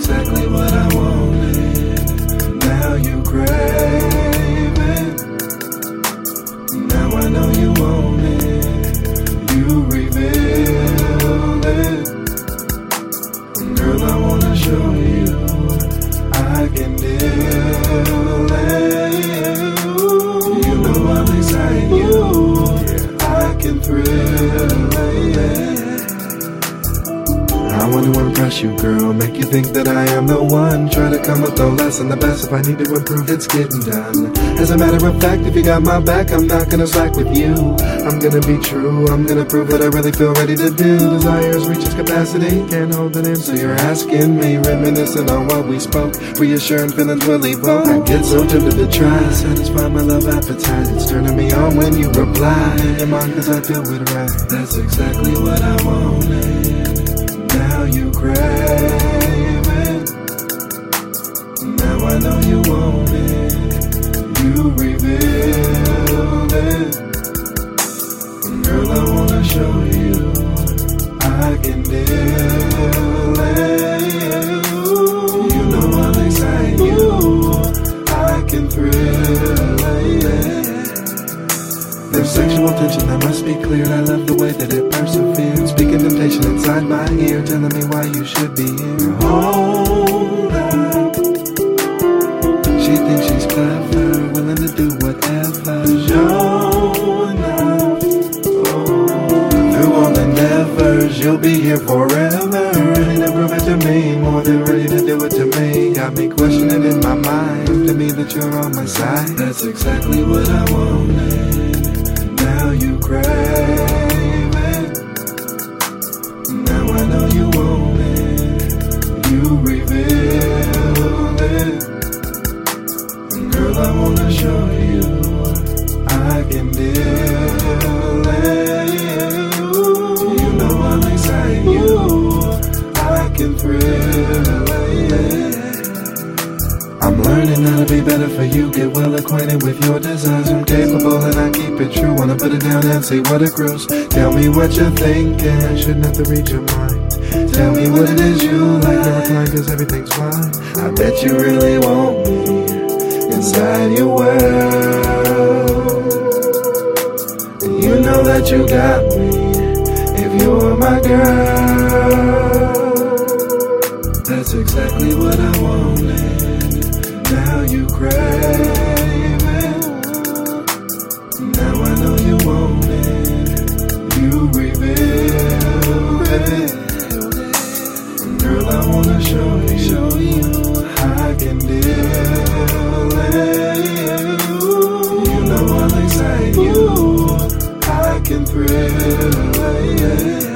exactly what I want. Impress you, girl. Make you think that I am the one. Try to come up no less than the best. If I need to improve, it's getting done. As a matter of fact, if you got my back, I'm not gonna slack with you. I'm gonna be true. I'm gonna prove that I really feel ready to do. Desires reach its capacity, can't hold it in. So you're asking me, reminiscing on what we spoke. Reassuring feelings will evoke. I get so tempted to try satisfy my love appetite. It's turning me on when you reply. Am on cause I do it right. That's exactly what I wanted. It. Now I know you want it. You it. Girl, I wanna show you. I can deal it. You know I'll excite you. I can thrill it. There's sexual tension that must be cleared. I love the way that it perseveres. Speaking temptation inside my ear, telling me why you should be here. Hold up. She thinks she's clever, willing to do whatever. Showing up. Through all endeavors, you'll be here forever. Ready to prove it to me, more than ready to do it to me. Got me questioning in my mind. To me that you're on my side. That's exactly what I wanted. Now you crave I wanna show you I can deal it. You know I'll excite you. I can thrill. I'm learning how to be better for you. Get well acquainted with your desires. I'm capable and I keep it true. Wanna put it down and see what it grows. Tell me what you're thinking. I shouldn't have to read your mind. Tell me what it is you like. Never cause everything's fine. I bet you really want me inside your world. And you know that you got me if you were my girl. darlings like you I can thrill. Yeah.